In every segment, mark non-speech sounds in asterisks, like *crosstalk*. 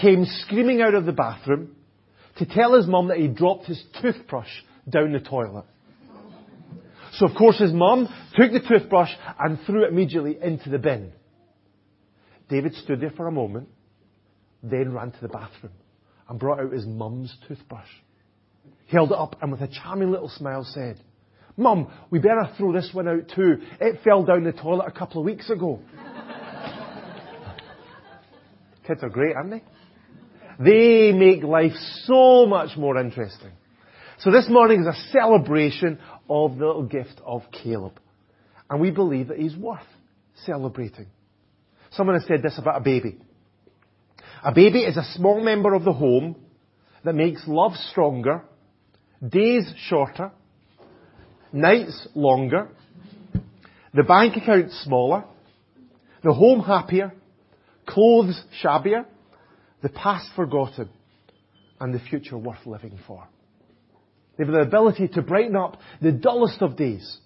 came screaming out of the bathroom to tell his mum that he dropped his toothbrush down the toilet. So of course his mum took the toothbrush and threw it immediately into the bin. David stood there for a moment, then ran to the bathroom and brought out his mum's toothbrush. He held it up and with a charming little smile said, Mum, we better throw this one out too. It fell down the toilet a couple of weeks ago. *laughs* Kids are great, aren't they? They make life so much more interesting. So this morning is a celebration of the little gift of Caleb. And we believe that he's worth celebrating. Someone has said this about a baby. A baby is a small member of the home that makes love stronger, days shorter, nights longer, the bank account smaller, the home happier, clothes shabbier, the past forgotten, and the future worth living for. They have the ability to brighten up the dullest of days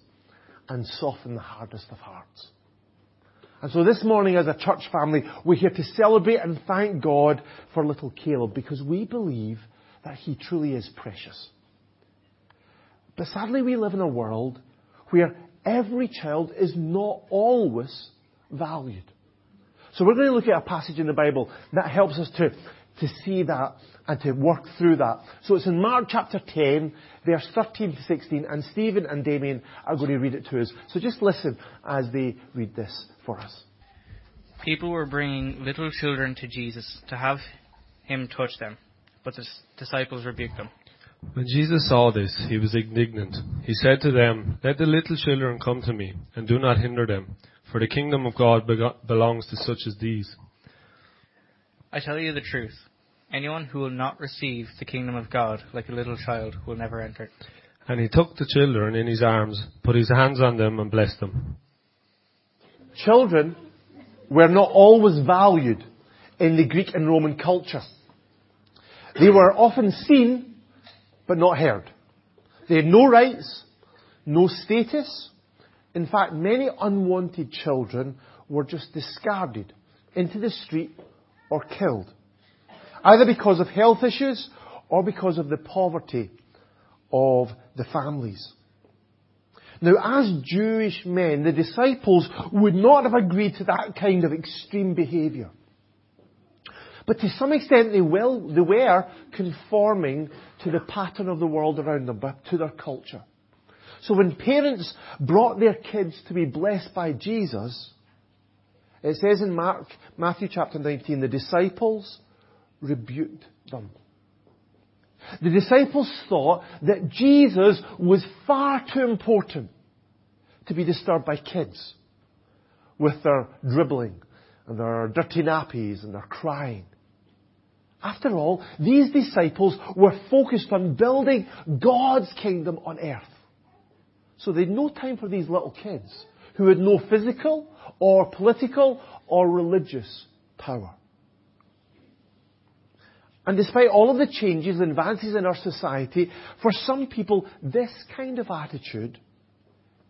and soften the hardest of hearts. And so this morning as a church family, we're here to celebrate and thank God for little Caleb because we believe that he truly is precious. But sadly we live in a world where every child is not always valued. So we're going to look at a passage in the Bible that helps us to, to see that and to work through that. So it's in Mark chapter 10, verse 13 to 16, and Stephen and Damien are going to read it to us. So just listen as they read this for us. People were bringing little children to Jesus to have him touch them, but the disciples rebuked them. When Jesus saw this, he was indignant. He said to them, Let the little children come to me, and do not hinder them for the kingdom of God belongs to such as these. I tell you the truth. Anyone who will not receive the kingdom of God like a little child will never enter it. And he took the children in his arms, put his hands on them, and blessed them. Children were not always valued in the Greek and Roman culture. They were often seen, but not heard. They had no rights, no status, in fact, many unwanted children were just discarded into the street or killed, either because of health issues or because of the poverty of the families. Now, as Jewish men, the disciples would not have agreed to that kind of extreme behaviour. But to some extent, they, will, they were conforming to the pattern of the world around them, to their culture. So when parents brought their kids to be blessed by Jesus, it says in Mark, Matthew chapter 19, the disciples rebuked them. The disciples thought that Jesus was far too important to be disturbed by kids with their dribbling and their dirty nappies and their crying. After all, these disciples were focused on building God's kingdom on earth. So they had no time for these little kids who had no physical or political or religious power. And despite all of the changes and advances in our society, for some people, this kind of attitude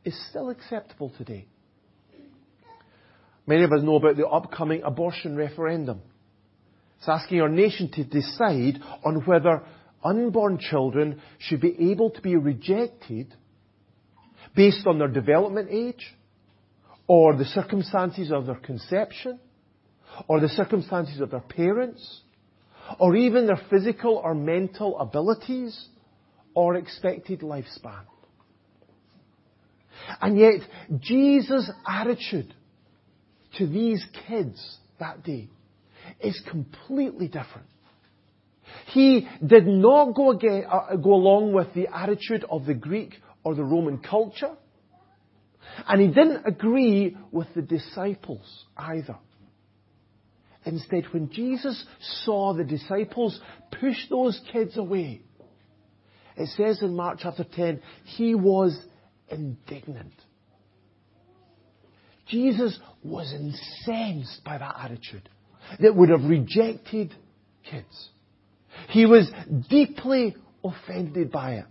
is still acceptable today. Many of us know about the upcoming abortion referendum. It's asking our nation to decide on whether unborn children should be able to be rejected based on their development age, or the circumstances of their conception, or the circumstances of their parents, or even their physical or mental abilities, or expected lifespan. And yet, Jesus' attitude to these kids that day is completely different. He did not go, again, uh, go along with the attitude of the Greek or the Roman culture. And he didn't agree with the disciples either. Instead, when Jesus saw the disciples push those kids away, it says in Mark chapter 10, he was indignant. Jesus was incensed by that attitude that would have rejected kids. He was deeply offended by it.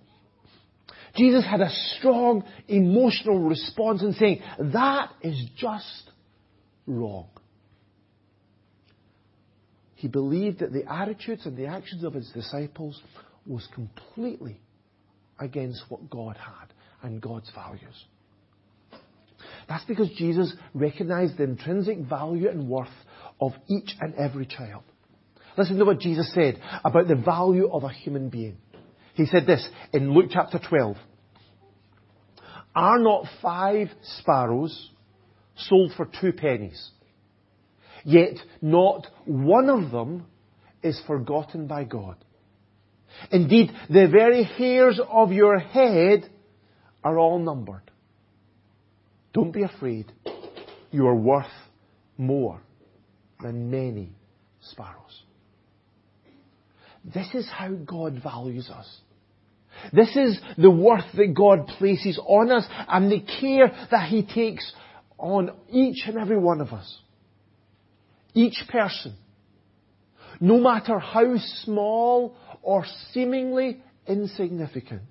Jesus had a strong emotional response in saying, that is just wrong. he believed that the attitudes and the actions of his disciples was completely against what God had and God's values. That's because Jesus recognized the intrinsic value and worth of each and every child. Listen to what Jesus said about the value of a human being. He said this in Luke chapter 12. Are not five sparrows sold for two pennies? Yet not one of them is forgotten by God. Indeed, the very hairs of your head are all numbered. Don't be afraid. You are worth more than many sparrows. This is how God values us. This is the worth that God places on us and the care that He takes on each and every one of us. Each person. No matter how small or seemingly insignificant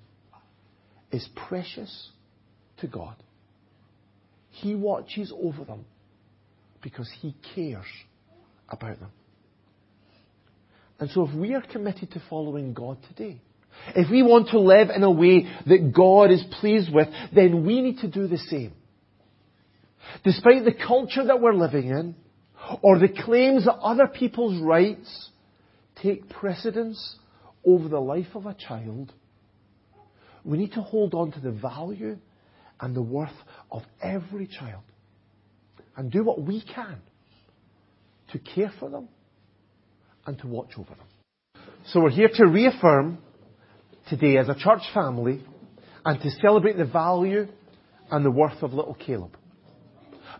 is precious to God. He watches over them because He cares about them. And so if we are committed to following God today, if we want to live in a way that God is pleased with, then we need to do the same. Despite the culture that we're living in, or the claims that other people's rights take precedence over the life of a child, we need to hold on to the value and the worth of every child and do what we can to care for them and to watch over them. So we're here to reaffirm today as a church family and to celebrate the value and the worth of little Caleb.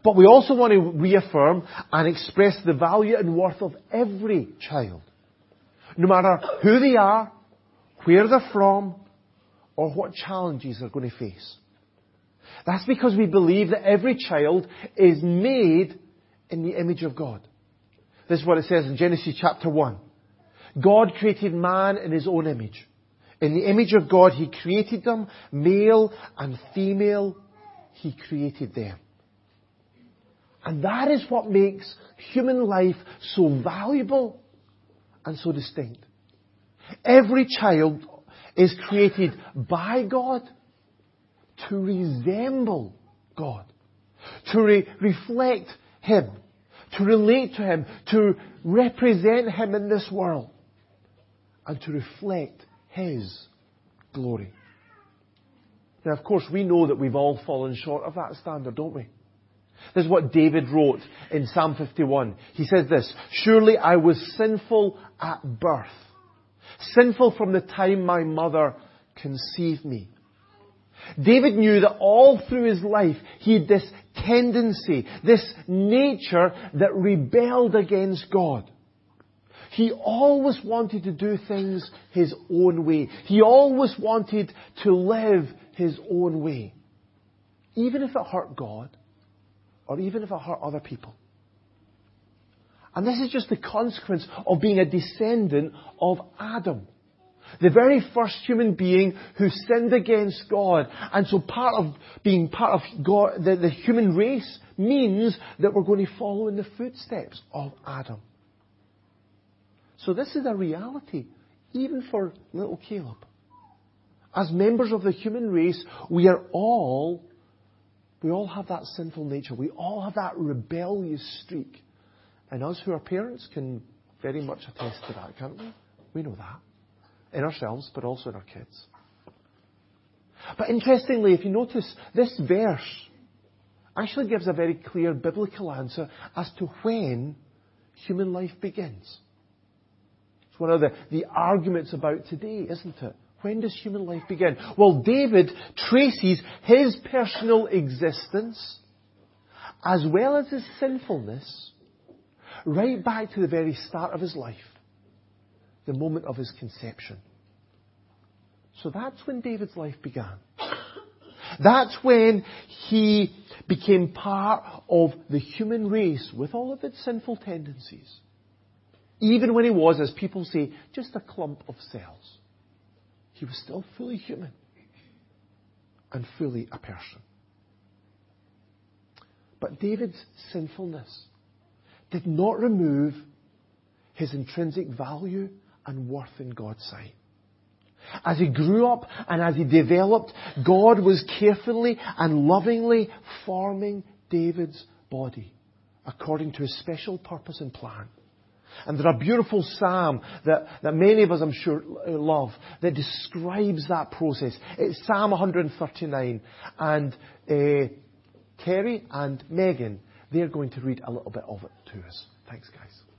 But we also want to reaffirm and express the value and worth of every child. No matter who they are, where they're from, or what challenges they're going to face. That's because we believe that every child is made in the image of God. This is what it says in Genesis chapter 1. God created man in his own image. In the image of God, he created them, male and female, he created them. And that is what makes human life so valuable and so distinct. Every child is created by God to resemble God, to re- reflect Him, to relate to Him, to represent Him in this world, and to reflect His glory. Now, of course, we know that we've all fallen short of that standard, don't we? This is what David wrote in Psalm 51. He says this, Surely I was sinful at birth, sinful from the time my mother conceived me. David knew that all through his life he had this tendency, this nature that rebelled against God. He always wanted to do things his own way. He always wanted to live his own way. Even if it hurt God, or even if it hurt other people. And this is just the consequence of being a descendant of Adam. The very first human being who sinned against God. And so part of being part of God, the, the human race means that we're going to follow in the footsteps of Adam. So this is a reality, even for little Caleb. As members of the human race, we are all, we all have that sinful nature. We all have that rebellious streak. And us who are parents can very much attest to that, can't we? We know that in ourselves, but also in our kids. But interestingly, if you notice, this verse actually gives a very clear biblical answer as to when human life begins. It's one of the, the arguments about today, isn't it? When does human life begin? Well, David traces his personal existence as well as his sinfulness right back to the very start of his life the moment of his conception. So that's when David's life began. That's when he became part of the human race with all of its sinful tendencies. Even when he was, as people say, just a clump of cells. He was still fully human and fully a person. But David's sinfulness did not remove his intrinsic value and worth in God's sight. As he grew up and as he developed, God was carefully and lovingly forming David's body according to his special purpose and plan. And there's a beautiful psalm that, that many of us, I'm sure, love that describes that process. It's Psalm 139. And uh, Terry and Megan, they're going to read a little bit of it to us. Thanks, guys.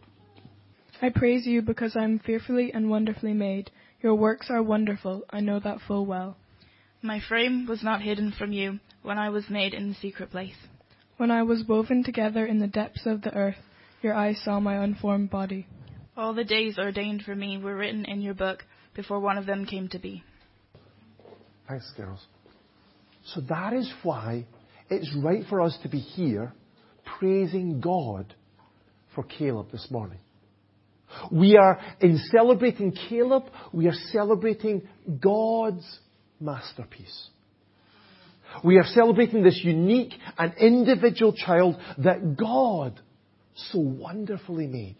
I praise you because I am fearfully and wonderfully made. Your works are wonderful. I know that full well. My frame was not hidden from you when I was made in the secret place. When I was woven together in the depths of the earth, your eyes saw my unformed body. All the days ordained for me were written in your book before one of them came to be. Thanks, girls. So that is why it's right for us to be here praising God for Caleb this morning. We are, in celebrating Caleb, we are celebrating God's masterpiece. We are celebrating this unique and individual child that God so wonderfully made.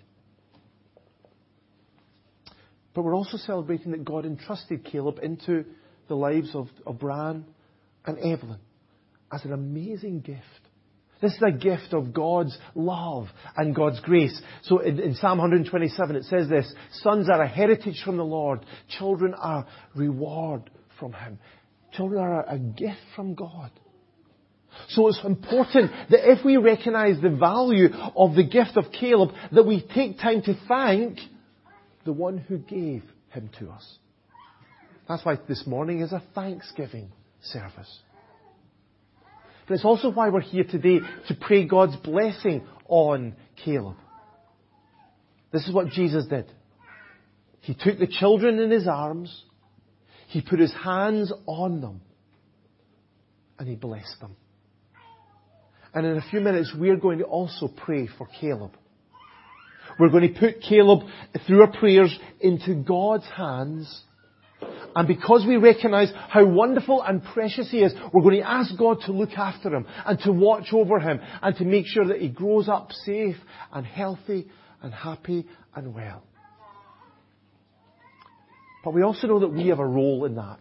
But we're also celebrating that God entrusted Caleb into the lives of, of Bran and Evelyn as an amazing gift. This is a gift of God's love and God's grace. So in, in, Psalm 127 it says this, sons are a heritage from the Lord, children are reward from Him. Children are a gift from God. So it's important that if we recognize the value of the gift of Caleb, that we take time to thank the one who gave him to us. That's why this morning is a thanksgiving service. But it's also why we're here today to pray God's blessing on Caleb. This is what Jesus did. He took the children in his arms, he put his hands on them, and he blessed them. And in a few minutes, we're going to also pray for Caleb. We're going to put Caleb through our prayers into God's hands. And because we recognize how wonderful and precious he is, we're going to ask God to look after him and to watch over him and to make sure that he grows up safe and healthy and happy and well. But we also know that we have a role in that.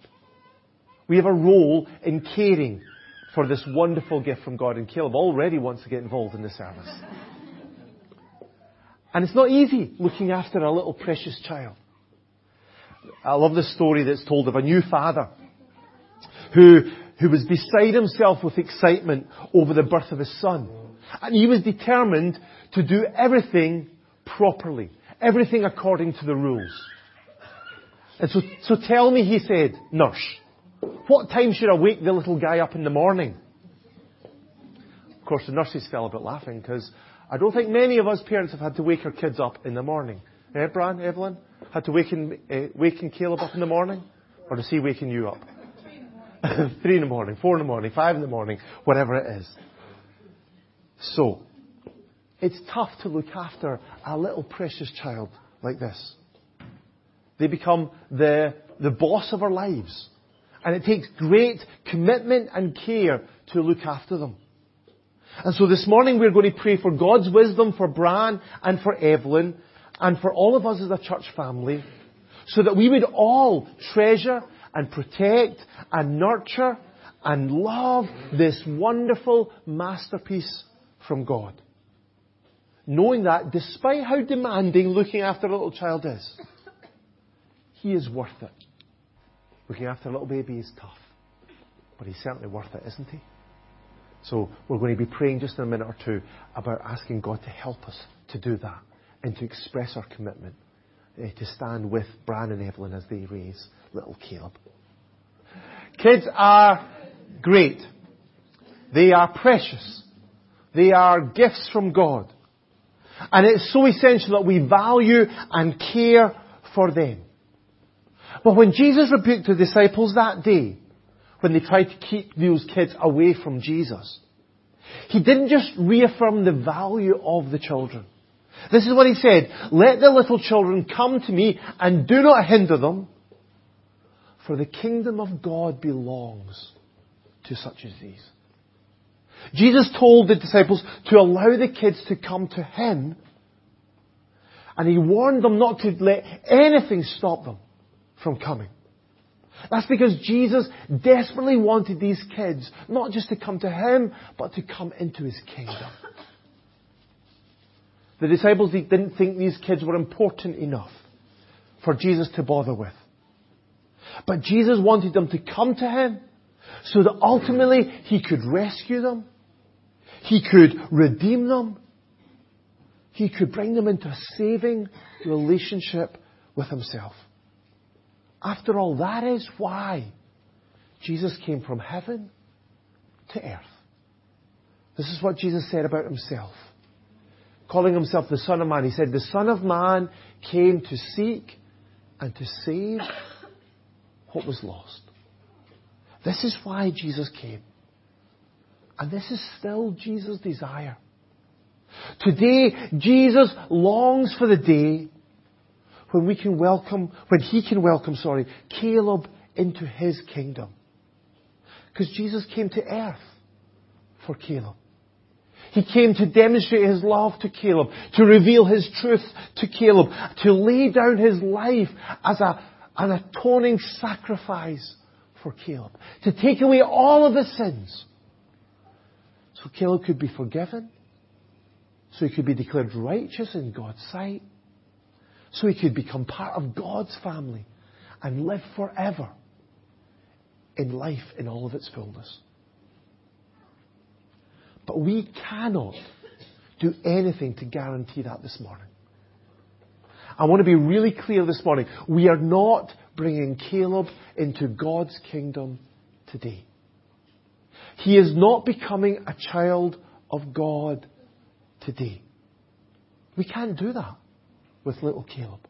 We have a role in caring for this wonderful gift from God. And Caleb already wants to get involved in the service. And it's not easy looking after a little precious child. I love the story that's told of a new father who, who was beside himself with excitement over the birth of his son. And he was determined to do everything properly, everything according to the rules. And so, so tell me, he said, nurse, what time should I wake the little guy up in the morning? Of course, the nurses fell a bit laughing because I don't think many of us parents have had to wake our kids up in the morning. Eh, Evelyn? Had to waken, uh, waken Caleb up in the morning? Or is he waking you up? *laughs* Three in the morning, four in the morning, five in the morning, whatever it is. So, it's tough to look after a little precious child like this. They become the, the boss of our lives. And it takes great commitment and care to look after them. And so this morning we're going to pray for God's wisdom for Bran and for Evelyn and for all of us as a church family so that we would all treasure and protect and nurture and love this wonderful masterpiece from God. Knowing that despite how demanding looking after a little child is, he is worth it. Looking after a little baby is tough, but he's certainly worth it, isn't he? So we're going to be praying just in a minute or two about asking God to help us to do that and to express our commitment uh, to stand with Bran and Evelyn as they raise little Caleb. Kids are great. They are precious. They are gifts from God. And it's so essential that we value and care for them. But when Jesus rebuked the disciples that day, when they tried to keep those kids away from Jesus, He didn't just reaffirm the value of the children. This is what He said, let the little children come to me and do not hinder them, for the kingdom of God belongs to such as these. Jesus told the disciples to allow the kids to come to Him And he warned them not to let anything stop them from coming. That's because Jesus desperately wanted these kids not just to come to him, but to come into his kingdom. The disciples didn't think these kids were important enough for Jesus to bother with. But Jesus wanted them to come to him so that ultimately he could rescue them. He could redeem them. He could bring them into a saving relationship with himself. After all, that is why Jesus came from heaven to earth. This is what Jesus said about himself. Calling himself the Son of Man, he said, The Son of Man came to seek and to save what was lost. This is why Jesus came. And this is still Jesus' desire. Today, Jesus longs for the day when we can welcome, when he can welcome, sorry, Caleb into his kingdom. Because Jesus came to earth for Caleb. He came to demonstrate his love to Caleb, to reveal his truth to Caleb, to lay down his life as a, an atoning sacrifice for Caleb, to take away all of his sins. So Caleb could be forgiven, so he could be declared righteous in God's sight, so he could become part of God's family and live forever in life in all of its fullness. But we cannot do anything to guarantee that this morning. I want to be really clear this morning. We are not bringing Caleb into God's kingdom today. He is not becoming a child of God today. We can't do that with little Caleb.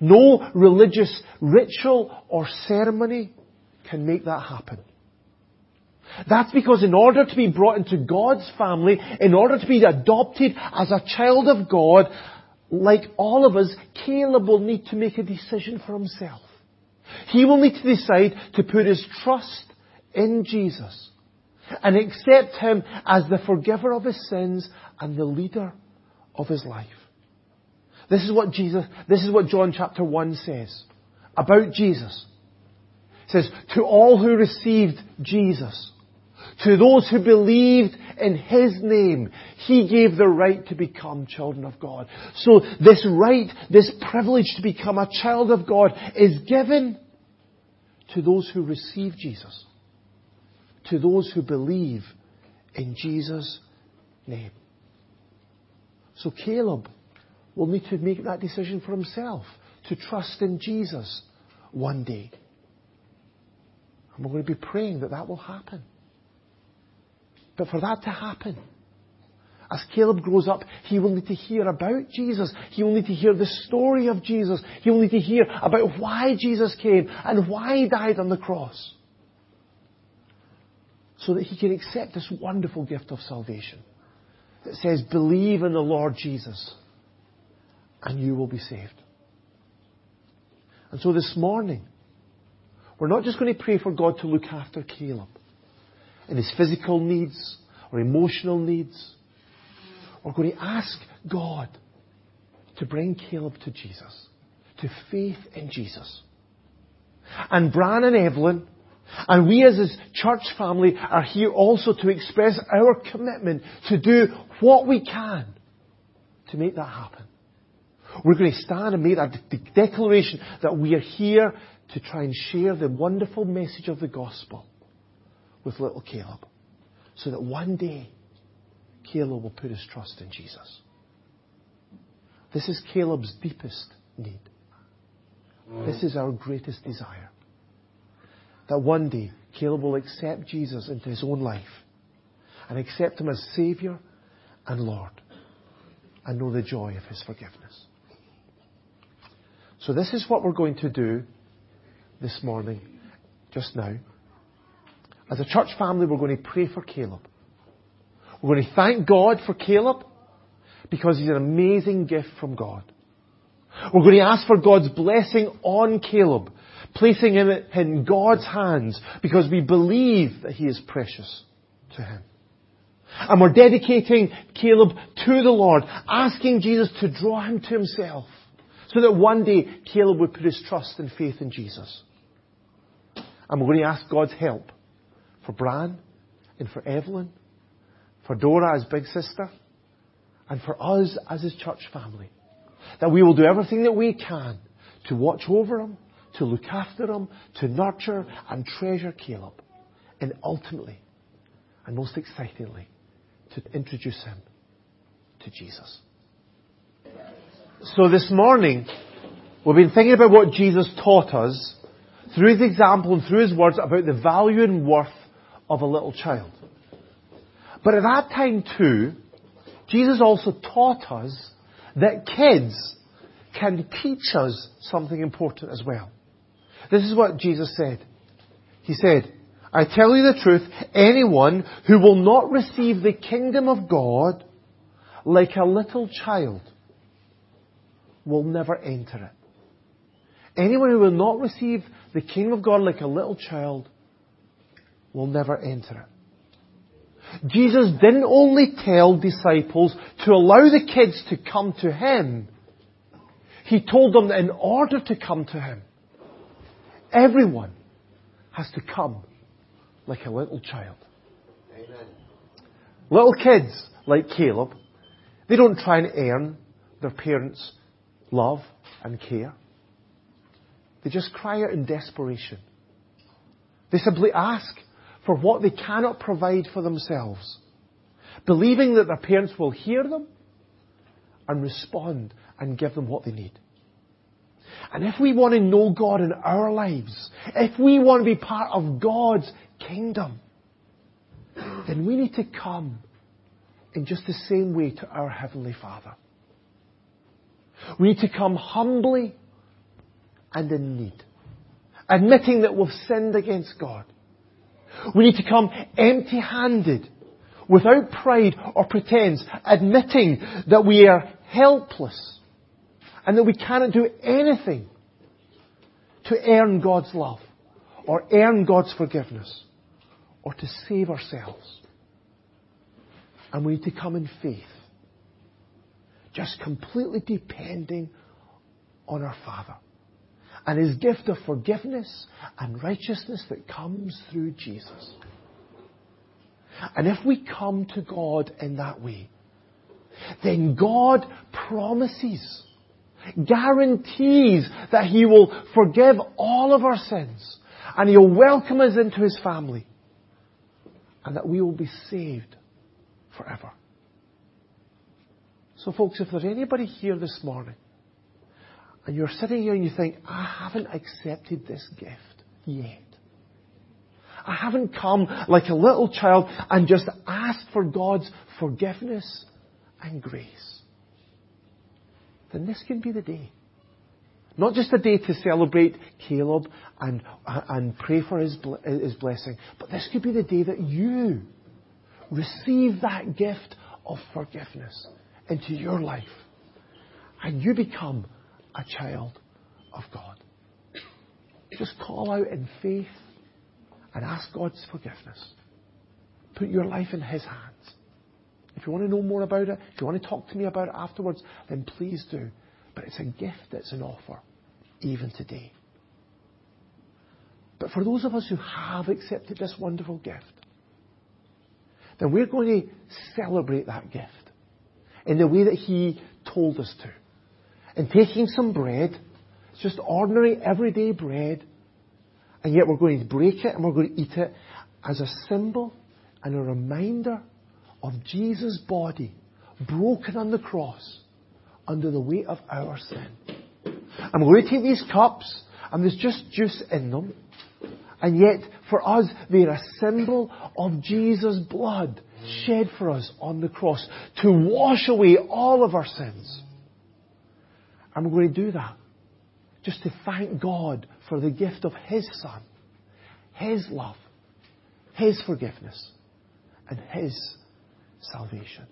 No religious ritual or ceremony can make that happen. That's because in order to be brought into God's family, in order to be adopted as a child of God, like all of us, Caleb will need to make a decision for himself. He will need to decide to put his trust in Jesus and accept Him as the forgiver of his sins and the leader of his life. This is what Jesus, this is what John chapter 1 says about Jesus. It says, to all who received Jesus, to those who believed in His name, He gave the right to become children of God. So this right, this privilege to become a child of God is given to those who receive Jesus. To those who believe in Jesus' name. So Caleb will need to make that decision for himself to trust in Jesus one day. And we're going to be praying that that will happen. But for that to happen, as Caleb grows up, he will need to hear about Jesus. He will need to hear the story of Jesus. He will need to hear about why Jesus came and why he died on the cross. So that he can accept this wonderful gift of salvation that says, believe in the Lord Jesus and you will be saved. And so this morning, we're not just going to pray for God to look after Caleb in his physical needs or emotional needs. We're going to ask God to bring Caleb to Jesus, to faith in Jesus. And Bran and Evelyn, and we as his church family are here also to express our commitment to do what we can to make that happen. We're going to stand and make that declaration that we are here to try and share the wonderful message of the gospel with little Caleb. So that one day, Caleb will put his trust in Jesus. This is Caleb's deepest need. This is our greatest desire. That one day, Caleb will accept Jesus into his own life and accept him as Savior and Lord and know the joy of his forgiveness. So this is what we're going to do this morning, just now. As a church family, we're going to pray for Caleb. We're going to thank God for Caleb because he's an amazing gift from God. We're going to ask for God's blessing on Caleb, placing him in God's hands because we believe that he is precious to him. And we're dedicating Caleb to the Lord, asking Jesus to draw him to himself, so that one day Caleb would put his trust and faith in Jesus. And we're going to ask God's help for Bran and for Evelyn, for Dora as big sister, and for us as his church family. That we will do everything that we can to watch over him, to look after him, to nurture and treasure Caleb, and ultimately, and most excitingly, to introduce him to Jesus. So this morning, we've been thinking about what Jesus taught us through his example and through his words about the value and worth of a little child. But at that time too, Jesus also taught us that kids can teach us something important as well. This is what Jesus said. He said, I tell you the truth, anyone who will not receive the kingdom of God like a little child will never enter it. Anyone who will not receive the kingdom of God like a little child will never enter it. Jesus didn't only tell disciples to allow the kids to come to Him, He told them that in order to come to Him, everyone has to come like a little child. Amen. Little kids, like Caleb, they don't try and earn their parents' love and care. They just cry out in desperation. They simply ask for what they cannot provide for themselves, believing that their parents will hear them and respond and give them what they need. And if we want to know God in our lives, if we want to be part of God's kingdom, then we need to come in just the same way to our Heavenly Father. We need to come humbly and in need, admitting that we've sinned against God. We need to come empty handed, without pride or pretense, admitting that we are helpless and that we cannot do anything to earn God's love or earn God's forgiveness or to save ourselves. And we need to come in faith, just completely depending on our Father and His gift of forgiveness and righteousness that comes through Jesus. And if we come to God in that way, then God promises, guarantees that He will forgive all of our sins and He'll welcome us into His family and that we will be saved forever. So folks, if there's anybody here this morning and you're sitting here and you think, I haven't accepted this gift yet. I haven't come like a little child and just asked for God's forgiveness and grace. Then this can be the day. Not just a day to celebrate Caleb and, and pray for his, his blessing, but this could be the day that you receive that gift of forgiveness into your life. And you become a child of God. Just call out in faith and ask God's forgiveness. Put your life in His hands. If you want to know more about it, if you want to talk to me about it afterwards, then please do. But it's a gift that's an offer, even today. But for those of us who have accepted this wonderful gift, then we're going to celebrate that gift in the way that He told us to and taking some bread. It's just ordinary, everyday bread. And yet we're going to break it and we're going to eat it as a symbol and a reminder of Jesus' body broken on the cross under the weight of our sin. I'm going to take these cups and there's just juice in them. And yet, for us, they're a symbol of Jesus' blood shed for us on the cross to wash away all of our sins. And we're going to do that just to thank God for the gift of His Son, His love, His forgiveness, and His salvation.